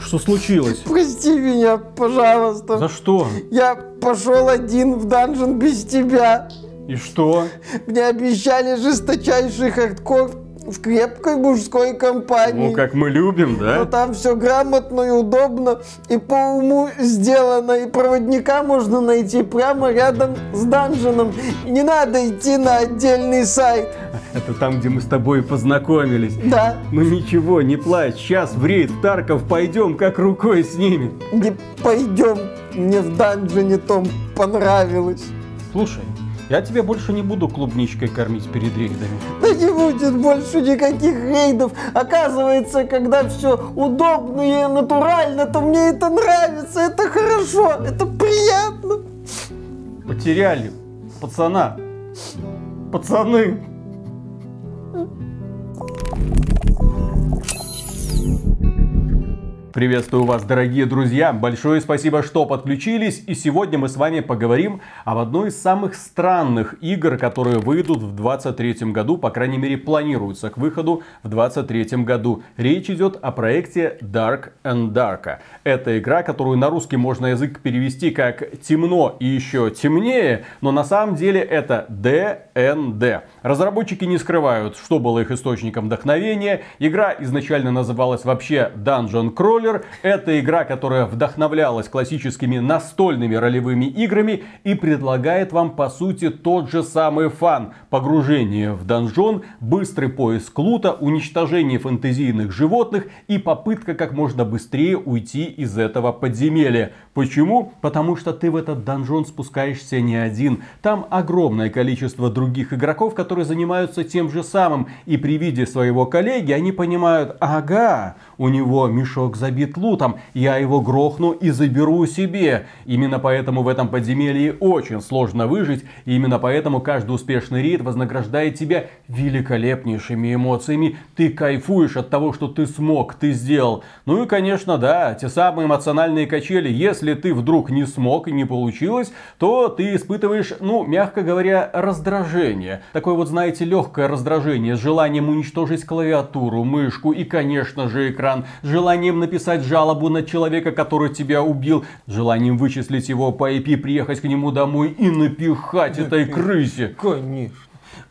Что случилось? Прости меня, пожалуйста. За что? Я пошел один в dungeon без тебя. И что? Мне обещали жесточайший хардкор в крепкой мужской компании. Ну, как мы любим, да? Но там все грамотно и удобно, и по уму сделано, и проводника можно найти прямо рядом с dungeon ом. Не надо идти на отдельный сайт. Это там, где мы с тобой познакомились. Да. Ну ничего, не плачь. Сейчас в рейд в Тарков пойдем, как рукой снимем. Не пойдем. Мне в данжене том понравилось. Слушай, я тебя больше не буду клубничкой кормить перед рейдами. Да не будет больше никаких рейдов. Оказывается, когда все удобно и натурально, то мне это нравится, это хорошо, это приятно. Потеряли пацана. Пацаны. Приветствую вас, дорогие друзья! Большое спасибо, что подключились. И сегодня мы с вами поговорим об одной из самых странных игр, которые выйдут в 2023 году, по крайней мере планируются к выходу в 2023 году. Речь идет о проекте Dark and Dark. Это игра, которую на русский можно язык перевести как темно и еще темнее, но на самом деле это DND. Разработчики не скрывают, что было их источником вдохновения. Игра изначально называлась вообще Dungeon Crawl, Controller. Это игра, которая вдохновлялась классическими настольными ролевыми играми и предлагает вам по сути тот же самый фан. Погружение в донжон, быстрый поиск лута, уничтожение фэнтезийных животных и попытка как можно быстрее уйти из этого подземелья. Почему? Потому что ты в этот донжон спускаешься не один. Там огромное количество других игроков, которые занимаются тем же самым. И при виде своего коллеги они понимают, ага, у него мешок забит лутом, я его грохну и заберу себе. Именно поэтому в этом подземелье очень сложно выжить. И именно поэтому каждый успешный рейд вознаграждает тебя великолепнейшими эмоциями. Ты кайфуешь от того, что ты смог, ты сделал. Ну и, конечно, да, те самые эмоциональные качели. Если ты вдруг не смог и не получилось, то ты испытываешь, ну, мягко говоря, раздражение. Такое вот, знаете, легкое раздражение с желанием уничтожить клавиатуру, мышку и, конечно же, экран. С желанием написать жалобу на человека, который тебя убил. С желанием вычислить его по IP, приехать к нему домой и напихать этой крысе. Конечно.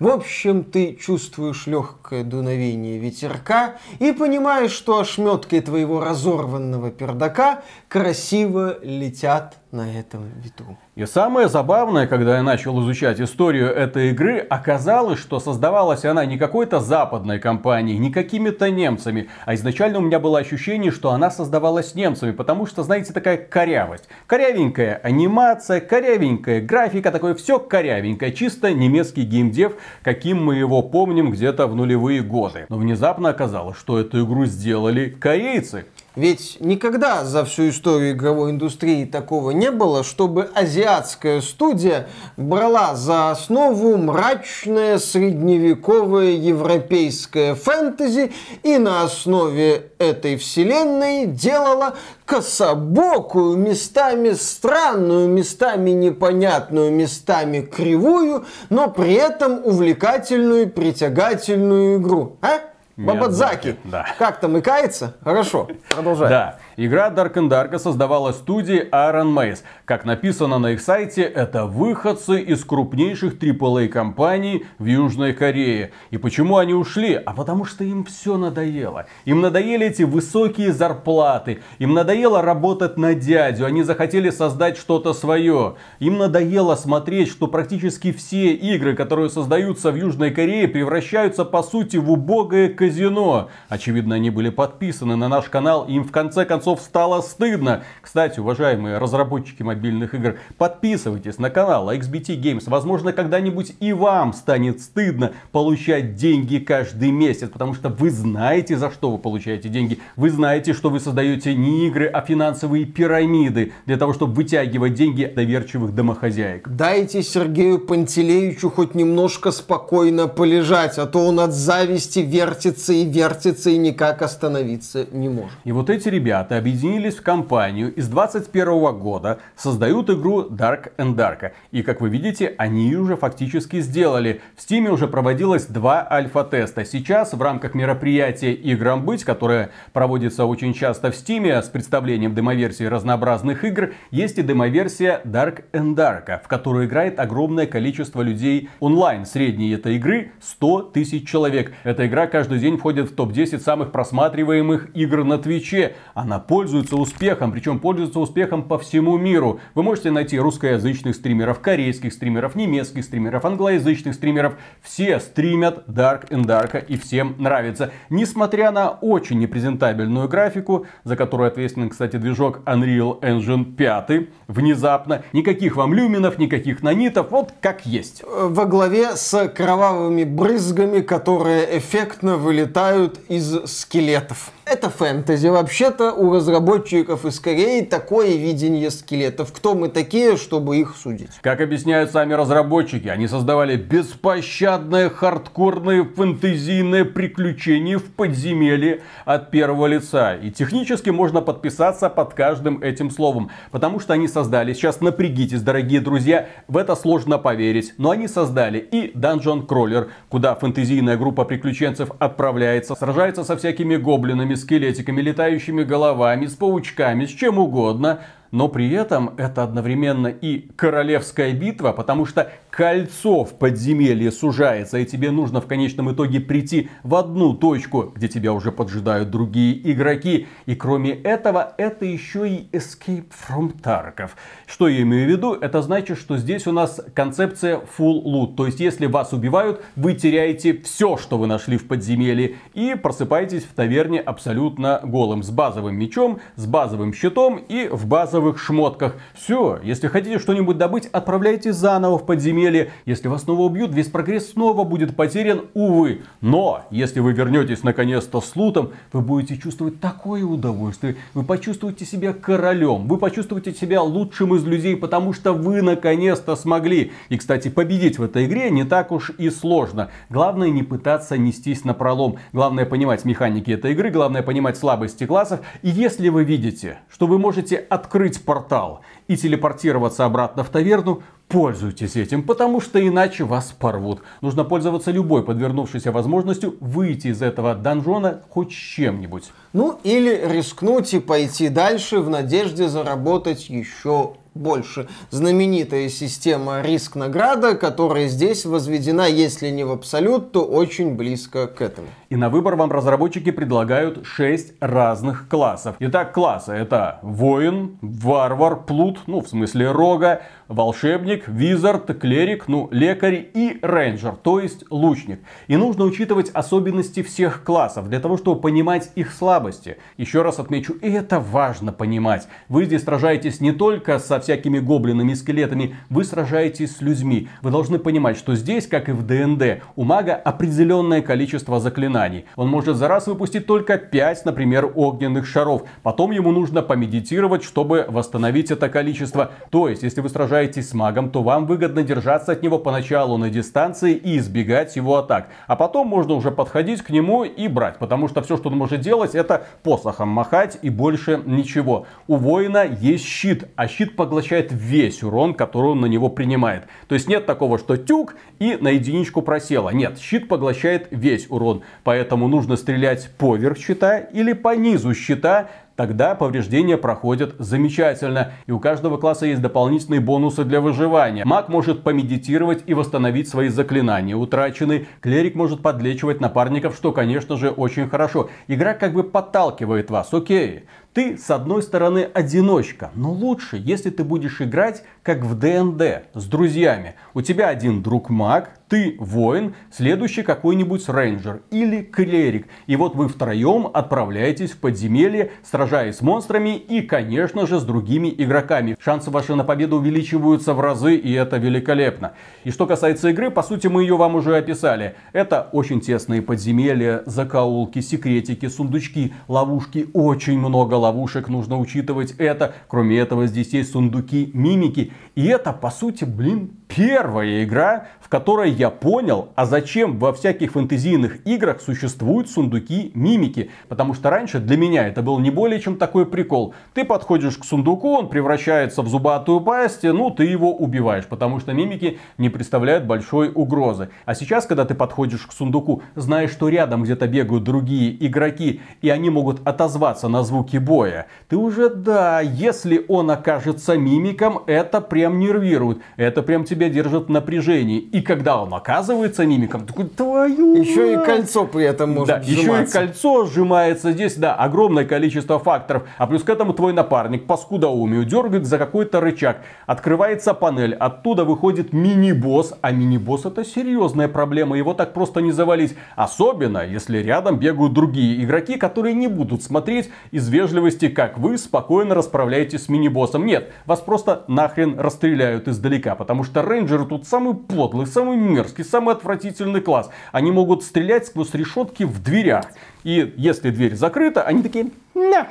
В общем, ты чувствуешь легкое дуновение ветерка и понимаешь, что ошметки твоего разорванного пердака красиво летят на этом ветру. И самое забавное, когда я начал изучать историю этой игры, оказалось, что создавалась она не какой-то западной компанией, не какими-то немцами, а изначально у меня было ощущение, что она создавалась немцами, потому что, знаете, такая корявость. Корявенькая анимация, корявенькая графика, такое все корявенькое, чисто немецкий геймдев, каким мы его помним где-то в нулевые годы. Но внезапно оказалось, что эту игру сделали корейцы. Ведь никогда за всю историю игровой индустрии такого не было, чтобы азиатская студия брала за основу мрачное средневековое европейское фэнтези и на основе этой вселенной делала кособокую, местами странную, местами непонятную, местами кривую, но при этом увлекательную, притягательную игру. А? Бабадзаки. Да. Как там, икается? Хорошо, продолжай. Да. Игра Dark and Dark создавалась студией Iron Maze. Как написано на их сайте, это выходцы из крупнейших AAA компаний в Южной Корее. И почему они ушли? А потому что им все надоело. Им надоели эти высокие зарплаты. Им надоело работать на дядю. Они захотели создать что-то свое. Им надоело смотреть, что практически все игры, которые создаются в Южной Корее, превращаются по сути в убогое казино. Очевидно, они были подписаны на наш канал. Им в конце концов концов стало стыдно. Кстати, уважаемые разработчики мобильных игр, подписывайтесь на канал XBT Games. Возможно, когда-нибудь и вам станет стыдно получать деньги каждый месяц, потому что вы знаете, за что вы получаете деньги. Вы знаете, что вы создаете не игры, а финансовые пирамиды для того, чтобы вытягивать деньги доверчивых домохозяек. Дайте Сергею Пантелеевичу хоть немножко спокойно полежать, а то он от зависти вертится и вертится и никак остановиться не может. И вот эти ребята объединились в компанию и с 21 года создают игру Dark and Dark. И как вы видите, они ее уже фактически сделали. В Steam уже проводилось два альфа-теста. Сейчас в рамках мероприятия Играм Быть, которое проводится очень часто в Steam с представлением демоверсии разнообразных игр, есть и демоверсия Dark and Dark, в которую играет огромное количество людей онлайн. Средней этой игры 100 тысяч человек. Эта игра каждый день входит в топ-10 самых просматриваемых игр на Твиче. Она пользуется успехом, причем пользуется успехом по всему миру. Вы можете найти русскоязычных стримеров, корейских стримеров, немецких стримеров, англоязычных стримеров. Все стримят Dark and Dark и всем нравится. Несмотря на очень непрезентабельную графику, за которую ответственен, кстати, движок Unreal Engine 5, внезапно, никаких вам люминов, никаких нанитов, вот как есть. Во главе с кровавыми брызгами, которые эффектно вылетают из скелетов. Это фэнтези. Вообще-то у разработчиков из Кореи такое видение скелетов. Кто мы такие, чтобы их судить? Как объясняют сами разработчики, они создавали беспощадное хардкорное фэнтезийное приключение в подземелье от первого лица. И технически можно подписаться под каждым этим словом. Потому что они создали, сейчас напрягитесь, дорогие друзья, в это сложно поверить, но они создали и Dungeon Crawler, куда фэнтезийная группа приключенцев отправляется, сражается со всякими гоблинами, скелетиками, летающими головами, с паучками, с чем угодно – но при этом это одновременно и королевская битва, потому что кольцо в подземелье сужается, и тебе нужно в конечном итоге прийти в одну точку, где тебя уже поджидают другие игроки. И кроме этого, это еще и Escape from Tarkov. Что я имею в виду? Это значит, что здесь у нас концепция full loot. То есть, если вас убивают, вы теряете все, что вы нашли в подземелье, и просыпаетесь в таверне абсолютно голым, с базовым мечом, с базовым щитом и в базовом базовых шмотках. Все, если хотите что-нибудь добыть, отправляйте заново в подземелье. Если вас снова убьют, весь прогресс снова будет потерян, увы. Но, если вы вернетесь наконец-то с лутом, вы будете чувствовать такое удовольствие. Вы почувствуете себя королем, вы почувствуете себя лучшим из людей, потому что вы наконец-то смогли. И, кстати, победить в этой игре не так уж и сложно. Главное не пытаться нестись на пролом. Главное понимать механики этой игры, главное понимать слабости классов. И если вы видите, что вы можете открыть открыть портал и телепортироваться обратно в таверну, пользуйтесь этим, потому что иначе вас порвут. Нужно пользоваться любой подвернувшейся возможностью выйти из этого донжона хоть чем-нибудь. Ну или рискнуть и пойти дальше в надежде заработать еще больше. Знаменитая система риск-награда, которая здесь возведена, если не в абсолют, то очень близко к этому. И на выбор вам разработчики предлагают 6 разных классов. Итак, классы это воин, варвар, плут, ну в смысле рога, волшебник, визард, клерик, ну лекарь и рейнджер, то есть лучник. И нужно учитывать особенности всех классов для того, чтобы понимать их слабости. Еще раз отмечу, и это важно понимать. Вы здесь сражаетесь не только со всякими гоблинами, скелетами, вы сражаетесь с людьми. Вы должны понимать, что здесь, как и в ДНД, у мага определенное количество заклинаний. Он может за раз выпустить только 5, например, огненных шаров. Потом ему нужно помедитировать, чтобы восстановить это количество. То есть, если вы сражаетесь с магом, то вам выгодно держаться от него поначалу на дистанции и избегать его атак. А потом можно уже подходить к нему и брать. Потому что все, что он может делать, это посохом махать и больше ничего. У воина есть щит, а щит по поглощает весь урон, который он на него принимает. То есть нет такого, что тюк и на единичку просело. Нет, щит поглощает весь урон. Поэтому нужно стрелять поверх щита или по низу щита, тогда повреждения проходят замечательно. И у каждого класса есть дополнительные бонусы для выживания. Маг может помедитировать и восстановить свои заклинания утраченные. Клерик может подлечивать напарников, что, конечно же, очень хорошо. Игра как бы подталкивает вас. Окей, ты, с одной стороны, одиночка, но лучше, если ты будешь играть как в ДНД с друзьями. У тебя один друг маг, ты воин, следующий какой-нибудь рейнджер или клерик. И вот вы втроем отправляетесь в подземелье, сражаясь с монстрами и, конечно же, с другими игроками. Шансы ваши на победу увеличиваются в разы, и это великолепно. И что касается игры, по сути, мы ее вам уже описали. Это очень тесные подземелья, закоулки, секретики, сундучки, ловушки, очень много ловушек, нужно учитывать это. Кроме этого, здесь есть сундуки мимики. И это, по сути, блин, первая игра, в которой я понял, а зачем во всяких фэнтезийных играх существуют сундуки мимики. Потому что раньше для меня это был не более чем такой прикол. Ты подходишь к сундуку, он превращается в зубатую пасть, ну ты его убиваешь, потому что мимики не представляют большой угрозы. А сейчас, когда ты подходишь к сундуку, знаешь, что рядом где-то бегают другие игроки, и они могут отозваться на звуки боя, ты уже, да, если он окажется мимиком, это прям нервирует, это прям тебя держит в напряжении. И когда он оказывается мимиком, такой, твою Еще и кольцо при этом может да, еще и кольцо сжимается здесь, да, огромное количество факторов. А плюс к этому твой напарник по скудоумию дергает за какой-то рычаг. Открывается панель, оттуда выходит мини-босс. А мини-босс это серьезная проблема, его так просто не завалить. Особенно, если рядом бегают другие игроки, которые не будут смотреть из вежливости, как вы спокойно расправляетесь с мини-боссом. Нет, вас просто нахрен расстреляют издалека, потому что рейнджеры тут самый подлый, самый мерзкий, самый отвратительный класс. Они могут стрелять сквозь решетки в дверях. И если дверь закрыта, они такие на,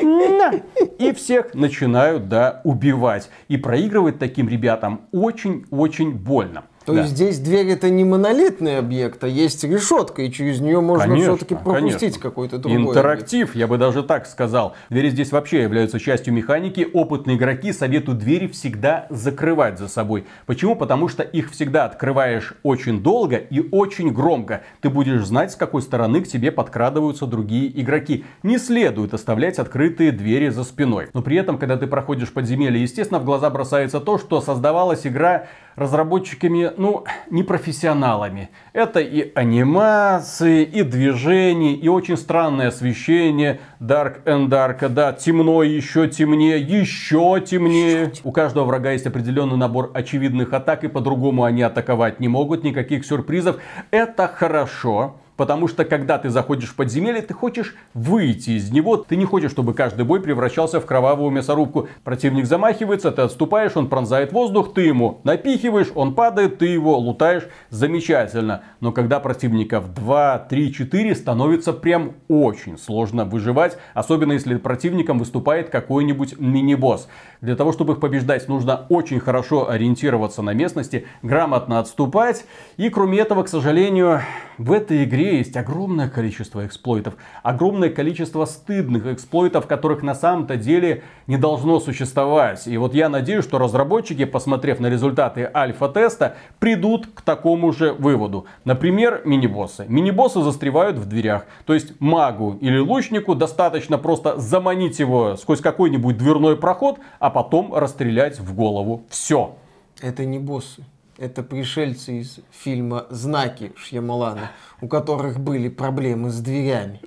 на, и всех начинают, да, убивать. И проигрывать таким ребятам очень-очень больно. То да. есть здесь дверь это не монолитный объект, а есть решетка, и через нее можно все-таки пропустить какой-то другой Интерактив, объект. я бы даже так сказал. Двери здесь вообще являются частью механики. Опытные игроки советуют двери всегда закрывать за собой. Почему? Потому что их всегда открываешь очень долго и очень громко. Ты будешь знать, с какой стороны к тебе подкрадываются другие игроки. Не следует оставлять открытые двери за спиной. Но при этом, когда ты проходишь подземелье, естественно, в глаза бросается то, что создавалась игра разработчиками, ну, непрофессионалами. Это и анимации, и движения, и очень странное освещение. Dark and Dark, да, темно, еще темнее, еще темнее. У каждого врага есть определенный набор очевидных атак, и по-другому они атаковать не могут, никаких сюрпризов. Это хорошо. Потому что когда ты заходишь в подземелье, ты хочешь выйти из него. Ты не хочешь, чтобы каждый бой превращался в кровавую мясорубку. Противник замахивается, ты отступаешь, он пронзает воздух, ты ему напихиваешь, он падает, ты его лутаешь. Замечательно. Но когда противников 2, 3, 4, становится прям очень сложно выживать. Особенно если противником выступает какой-нибудь мини-босс. Для того, чтобы их побеждать, нужно очень хорошо ориентироваться на местности, грамотно отступать. И кроме этого, к сожалению, в этой игре есть огромное количество эксплойтов, огромное количество стыдных эксплойтов, которых на самом-то деле не должно существовать. И вот я надеюсь, что разработчики, посмотрев на результаты альфа-теста, придут к такому же выводу. Например, мини-боссы. Мини-боссы застревают в дверях. То есть магу или лучнику достаточно просто заманить его сквозь какой-нибудь дверной проход, а потом расстрелять в голову. Все. Это не боссы это пришельцы из фильма «Знаки» Шьямалана, у которых были проблемы с дверями.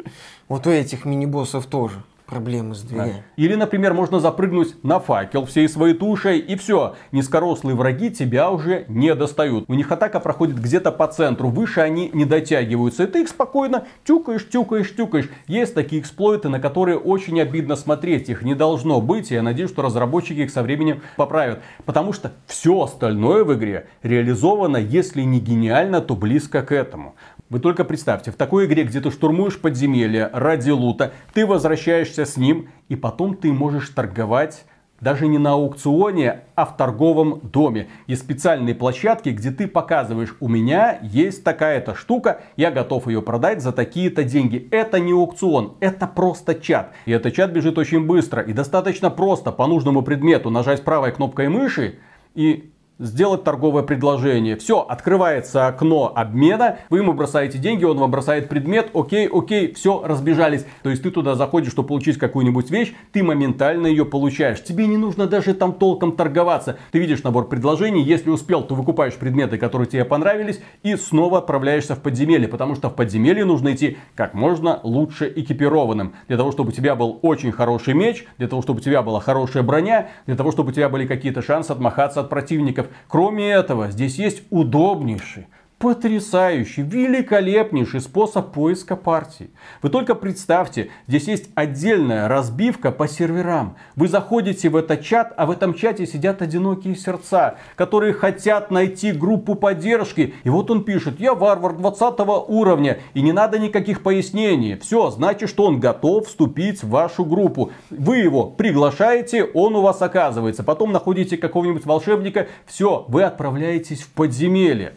Вот у этих мини-боссов тоже проблемы с дверями. Да. Или, например, можно запрыгнуть на факел всей своей тушей и все. Низкорослые враги тебя уже не достают. У них атака проходит где-то по центру. Выше они не дотягиваются. И ты их спокойно тюкаешь, тюкаешь, тюкаешь. Есть такие эксплойты, на которые очень обидно смотреть. Их не должно быть. И я надеюсь, что разработчики их со временем поправят. Потому что все остальное в игре реализовано, если не гениально, то близко к этому. Вы только представьте, в такой игре, где ты штурмуешь подземелье ради лута, ты возвращаешься с ним, и потом ты можешь торговать даже не на аукционе, а в торговом доме. Есть специальные площадки, где ты показываешь, у меня есть такая-то штука, я готов ее продать за такие-то деньги. Это не аукцион, это просто чат. И этот чат бежит очень быстро и достаточно просто по нужному предмету нажать правой кнопкой мыши и сделать торговое предложение. Все, открывается окно обмена, вы ему бросаете деньги, он вам бросает предмет, окей, окей, все, разбежались. То есть ты туда заходишь, чтобы получить какую-нибудь вещь, ты моментально ее получаешь. Тебе не нужно даже там толком торговаться. Ты видишь набор предложений, если успел, то выкупаешь предметы, которые тебе понравились, и снова отправляешься в подземелье, потому что в подземелье нужно идти как можно лучше экипированным. Для того, чтобы у тебя был очень хороший меч, для того, чтобы у тебя была хорошая броня, для того, чтобы у тебя были какие-то шансы отмахаться от противников. Кроме этого, здесь есть удобнейший, потрясающий, великолепнейший способ поиска партий. Вы только представьте, здесь есть отдельная разбивка по серверам. Вы заходите в этот чат, а в этом чате сидят одинокие сердца, которые хотят найти группу поддержки. И вот он пишет, я варвар 20 уровня, и не надо никаких пояснений. Все, значит, что он готов вступить в вашу группу. Вы его приглашаете, он у вас оказывается. Потом находите какого-нибудь волшебника, все, вы отправляетесь в подземелье.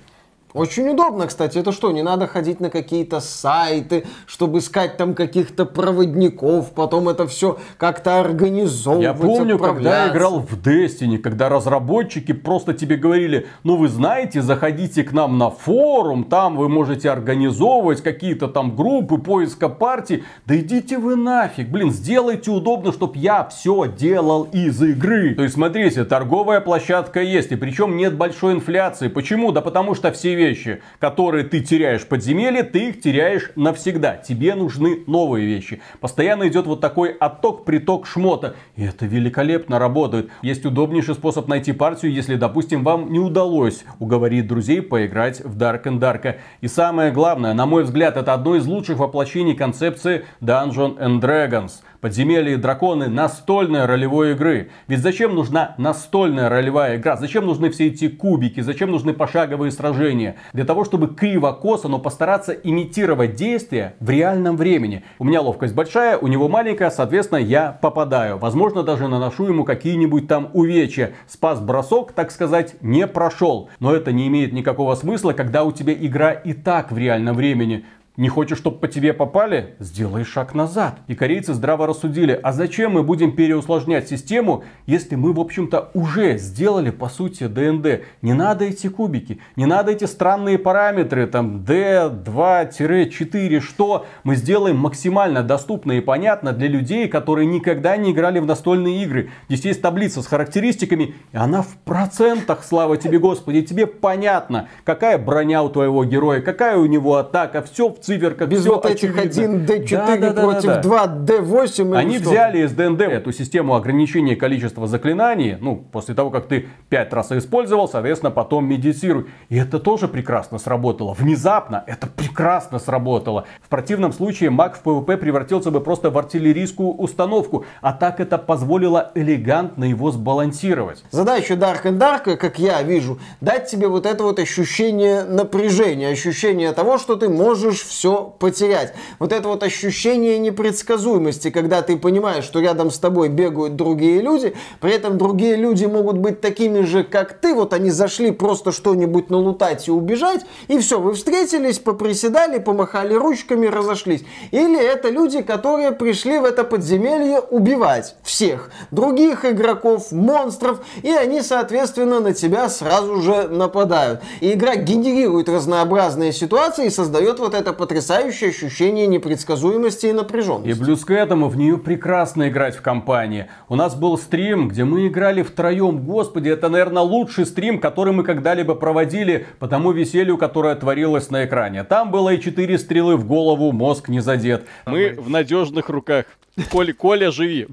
Очень удобно, кстати. Это что, не надо ходить на какие-то сайты, чтобы искать там каких-то проводников, потом это все как-то организовывать, Я помню, когда я играл в Destiny, когда разработчики просто тебе говорили, ну вы знаете, заходите к нам на форум, там вы можете организовывать какие-то там группы поиска партий. Да идите вы нафиг, блин, сделайте удобно, чтобы я все делал из игры. То есть, смотрите, торговая площадка есть, и причем нет большой инфляции. Почему? Да потому что все вещи которые ты теряешь в подземелье, ты их теряешь навсегда. Тебе нужны новые вещи. Постоянно идет вот такой отток, приток шмота. И это великолепно работает. Есть удобнейший способ найти партию, если, допустим, вам не удалось уговорить друзей поиграть в Dark and Dark. И самое главное, на мой взгляд, это одно из лучших воплощений концепции Dungeon and Dragons. Подземелья и драконы настольной ролевой игры. Ведь зачем нужна настольная ролевая игра? Зачем нужны все эти кубики? Зачем нужны пошаговые сражения? Для того, чтобы криво-косо, но постараться имитировать действия в реальном времени. У меня ловкость большая, у него маленькая, соответственно, я попадаю. Возможно, даже наношу ему какие-нибудь там увечья. Спас-бросок, так сказать, не прошел. Но это не имеет никакого смысла, когда у тебя игра и так в реальном времени. Не хочешь, чтобы по тебе попали? Сделай шаг назад. И корейцы здраво рассудили, а зачем мы будем переусложнять систему, если мы, в общем-то, уже сделали, по сути, ДНД. Не надо эти кубики, не надо эти странные параметры, там, D2-4, что мы сделаем максимально доступно и понятно для людей, которые никогда не играли в настольные игры. Здесь есть таблица с характеристиками, и она в процентах, слава тебе, Господи, тебе понятно, какая броня у твоего героя, какая у него атака, все в циферках. Без вот этих 1D4 да, да, да, против да, да. 2D8. Они взяли из ДНД эту систему ограничения количества заклинаний. Ну, после того, как ты 5 раз использовал, соответственно, потом медитируй. И это тоже прекрасно сработало. Внезапно это прекрасно сработало. В противном случае маг в PvP превратился бы просто в артиллерийскую установку. А так это позволило элегантно его сбалансировать. Задача Dark and Darker, как я вижу, дать тебе вот это вот ощущение напряжения, ощущение того, что ты можешь все потерять. Вот это вот ощущение непредсказуемости, когда ты понимаешь, что рядом с тобой бегают другие люди, при этом другие люди могут быть такими же, как ты, вот они зашли просто что-нибудь налутать и убежать, и все, вы встретились, поприседали, помахали ручками, разошлись. Или это люди, которые пришли в это подземелье убивать всех, других игроков, монстров, и они, соответственно, на тебя сразу же нападают. И игра генерирует разнообразные ситуации и создает вот это потрясающее ощущение непредсказуемости и напряженности. И плюс к этому в нее прекрасно играть в компании. У нас был стрим, где мы играли втроем. Господи, это, наверное, лучший стрим, который мы когда-либо проводили по тому веселью, которое творилось на экране. Там было и четыре стрелы в голову, мозг не задет. Мы в надежных руках. Коля, Коля, живи.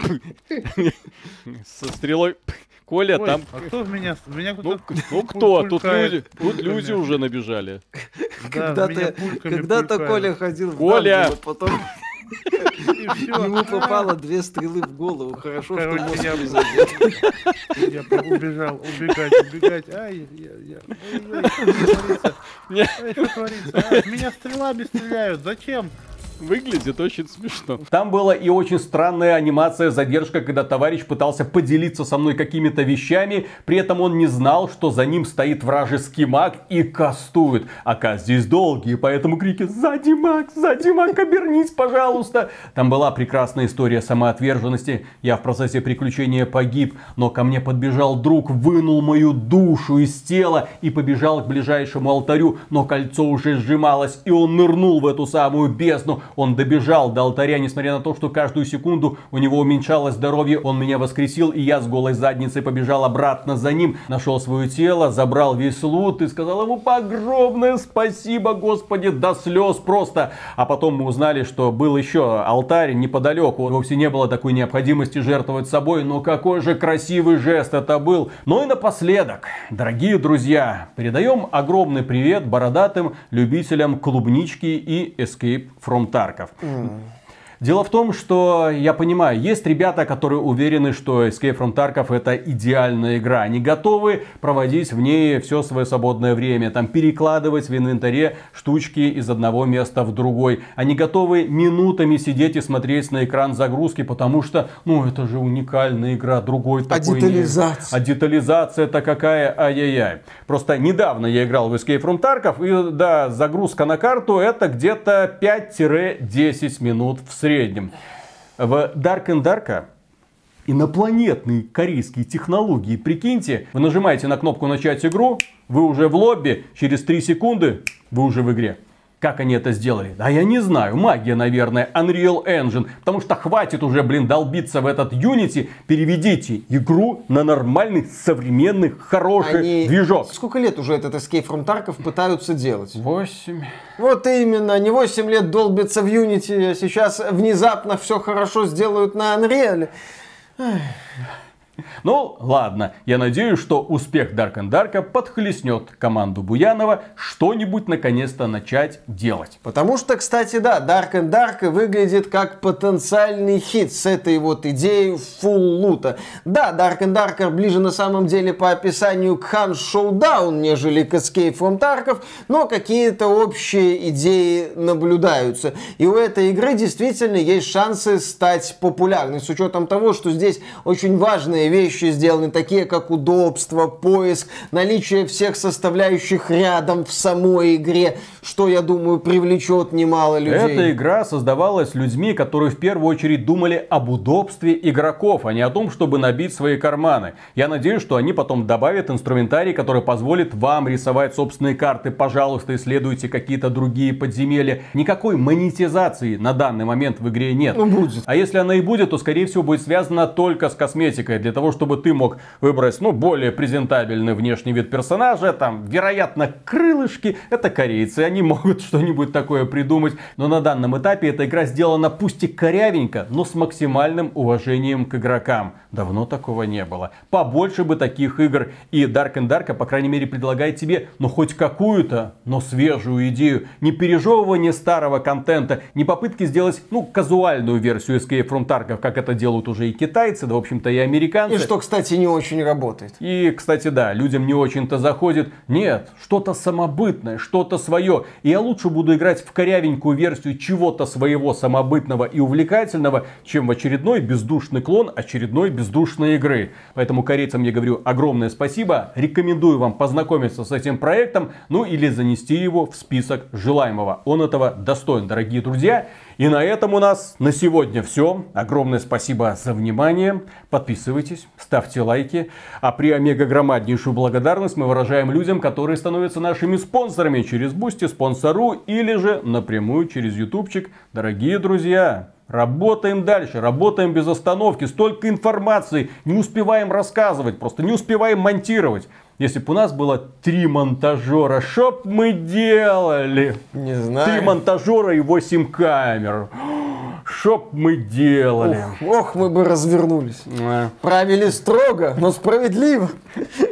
Со стрелой Коля, Ой, там... А кто в меня... В меня ну, ну кто? Тут люди, тут люди уже набежали. Когда-то когда Коля ходил в Коля! потом... Ему попало две стрелы в голову. Хорошо, что мозг не задет. Я убежал, убегать, убегать. Ай, я, я. Ой, что творится? Меня стрелами стреляют. Зачем? Выглядит очень смешно. Там была и очень странная анимация задержка, когда товарищ пытался поделиться со мной какими-то вещами, при этом он не знал, что за ним стоит вражеский маг и кастует. Ака здесь долгие, поэтому крики «Сзади маг! Сзади маг! Обернись, пожалуйста!» Там была прекрасная история самоотверженности. Я в процессе приключения погиб, но ко мне подбежал друг, вынул мою душу из тела и побежал к ближайшему алтарю, но кольцо уже сжималось, и он нырнул в эту самую бездну. Он добежал до алтаря, несмотря на то, что каждую секунду у него уменьшалось здоровье. Он меня воскресил, и я с голой задницей побежал обратно за ним. Нашел свое тело, забрал весь лут и сказал ему огромное спасибо, Господи, до слез просто. А потом мы узнали, что был еще алтарь неподалеку. Вовсе не было такой необходимости жертвовать собой, но какой же красивый жест это был. Ну и напоследок, дорогие друзья, передаем огромный привет бородатым любителям клубнички и Escape from Tarkov. Mm. Дело в том, что я понимаю, есть ребята, которые уверены, что Escape from Tarkov это идеальная игра. Они готовы проводить в ней все свое свободное время, там перекладывать в инвентаре штучки из одного места в другой. Они готовы минутами сидеть и смотреть на экран загрузки, потому что, ну, это же уникальная игра, другой а такой детализация? Нет. А детализация это какая, ай-яй-яй. Просто недавно я играл в Escape from Tarkov, и да, загрузка на карту это где-то 5-10 минут в среднем среднем. В Dark and Dark инопланетные корейские технологии. Прикиньте, вы нажимаете на кнопку начать игру, вы уже в лобби, через 3 секунды вы уже в игре. Как они это сделали? А я не знаю. Магия, наверное. Unreal Engine. Потому что хватит уже, блин, долбиться в этот Unity. Переведите игру на нормальный, современный, хороший они... движок. Сколько лет уже этот Escape from Tarkov пытаются делать? Восемь. Вот именно. Не восемь лет долбятся в Unity, а сейчас внезапно все хорошо сделают на Unreal. Ну, ладно, я надеюсь, что успех Dark and Dark подхлестнет команду Буянова что-нибудь наконец-то начать делать. Потому что, кстати, да, Dark and Dark выглядит как потенциальный хит с этой вот идеей full лута. Да, Dark and Dark ближе на самом деле по описанию к Hunt Showdown, нежели к Escape from Tarkov, но какие-то общие идеи наблюдаются. И у этой игры действительно есть шансы стать популярной, с учетом того, что здесь очень важные разные вещи сделаны, такие как удобство, поиск, наличие всех составляющих рядом в самой игре, что, я думаю, привлечет немало людей. Эта игра создавалась людьми, которые в первую очередь думали об удобстве игроков, а не о том, чтобы набить свои карманы. Я надеюсь, что они потом добавят инструментарий, который позволит вам рисовать собственные карты. Пожалуйста, исследуйте какие-то другие подземелья. Никакой монетизации на данный момент в игре нет. Ну, будет. А если она и будет, то, скорее всего, будет связана только с косметикой. Для того, чтобы ты мог выбрать, ну, более презентабельный внешний вид персонажа, там, вероятно, крылышки, это корейцы, они могут что-нибудь такое придумать, но на данном этапе эта игра сделана пусть и корявенько, но с максимальным уважением к игрокам. Давно такого не было. Побольше бы таких игр, и Dark and Dark, по крайней мере, предлагает тебе, ну, хоть какую-то, но свежую идею, не пережевывание старого контента, не попытки сделать, ну, казуальную версию Escape from Tarkov, как это делают уже и китайцы, да, в общем-то, и американцы американцы. И что, кстати, не очень работает. И, кстати, да, людям не очень-то заходит. Нет, что-то самобытное, что-то свое. И я лучше буду играть в корявенькую версию чего-то своего самобытного и увлекательного, чем в очередной бездушный клон очередной бездушной игры. Поэтому корейцам я говорю огромное спасибо. Рекомендую вам познакомиться с этим проектом, ну или занести его в список желаемого. Он этого достоин, дорогие друзья. И на этом у нас на сегодня все. Огромное спасибо за внимание. Подписывайтесь, ставьте лайки. А при омега громаднейшую благодарность мы выражаем людям, которые становятся нашими спонсорами через Boosty, Sponsr или же напрямую через ютубчик. Дорогие друзья, Работаем дальше, работаем без остановки. Столько информации, не успеваем рассказывать, просто не успеваем монтировать. Если бы у нас было три монтажера, что б мы делали? Не знаю. Три монтажера и восемь камер. Что б мы делали? Ох, ох мы бы развернулись. А. Правили строго, но справедливо.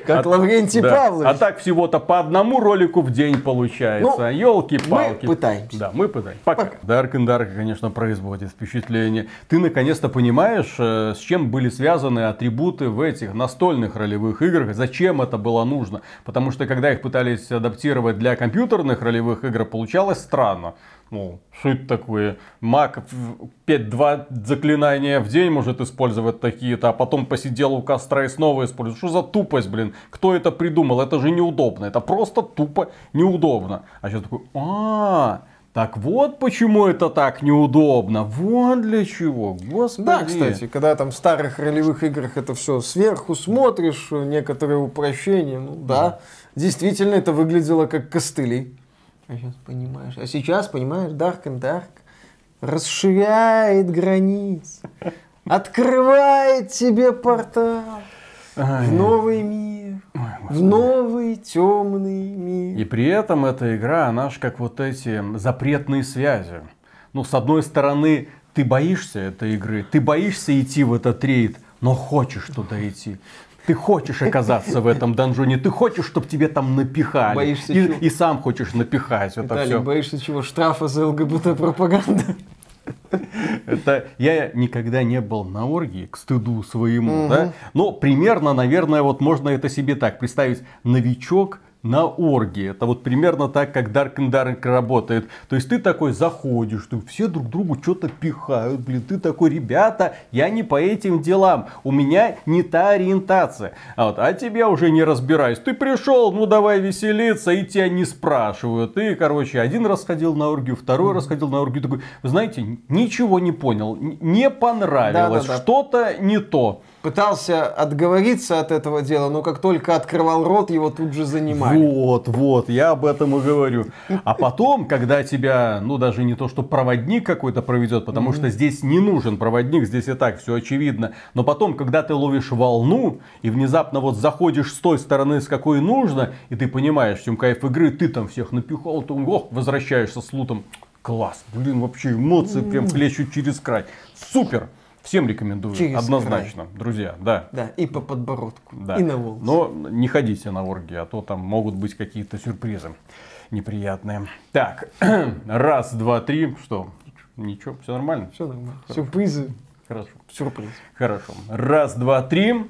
Как а, Лаврентий да. Павлович. А так всего-то по одному ролику в день получается. Ну, Елки-палки. Мы пытаемся. Да, мы пытаемся. Пока. Пока. Dark and Dark, конечно, производит впечатление. Ты наконец-то понимаешь, э, с чем были связаны атрибуты в этих настольных ролевых играх, зачем это было нужно. Потому что когда их пытались адаптировать для компьютерных ролевых игр, получалось странно. Ну, что это такое? Маг 5-2 заклинания в день может использовать такие-то, а потом посидел у костра и снова использует. Что за тупость, блин? Кто это придумал? Это же неудобно. Это просто тупо неудобно. А сейчас такой, а, так вот почему это так неудобно. Вот для чего. Господи. Да, кстати, когда там в старых ролевых играх это все сверху смотришь, некоторые упрощения, ну да, действительно это выглядело как костыли. А сейчас понимаешь. А сейчас, понимаешь, Dark and Dark. Расширяет границы, открывает тебе портал Ай. в новый мир, в новый темный мир. И при этом эта игра, она же как вот эти запретные связи. Ну, с одной стороны, ты боишься этой игры, ты боишься идти в этот рейд, но хочешь туда идти. Ты хочешь оказаться в этом донжоне, ты хочешь, чтобы тебе там напихали. Боишься и, чего? и сам хочешь напихать это Виталий, все. боишься чего? Штрафа за ЛГБТ-пропаганду? Это я никогда не был на оргии, к стыду своему, да. Но примерно, наверное, вот можно это себе так представить. Новичок на оргии. Это вот примерно так, как Dark and Dark работает. То есть ты такой заходишь, ты все друг другу что-то пихают, блин, ты такой, ребята, я не по этим делам, у меня не та ориентация. А, вот, а тебя уже не разбираюсь. Ты пришел, ну давай веселиться, и тебя не спрашивают. Ты, короче, один раз ходил на оргию, второй раз ходил на оргию, такой, вы знаете, ничего не понял, не понравилось, Да-да-да. что-то не то. Пытался отговориться от этого дела, но как только открывал рот, его тут же занимали. Вот, вот, я об этом и говорю. А потом, когда тебя, ну даже не то, что проводник какой-то проведет, потому что здесь не нужен проводник, здесь и так все очевидно. Но потом, когда ты ловишь волну и внезапно вот заходишь с той стороны, с какой нужно, и ты понимаешь, в чем кайф игры, ты там всех напихал, ты ох, возвращаешься с лутом. Класс, блин, вообще эмоции прям хлещут через край. Супер! Всем рекомендую, Через однозначно, друзья, да. Да, и по подбородку, Да. и на волосы. Но не ходите на оргии, а то там могут быть какие-то сюрпризы неприятные. Так, раз, два, три. Что? Ничего, все нормально? Все нормально. Сюрпризы, Хорошо. сюрприз. Хорошо. Раз, два, три.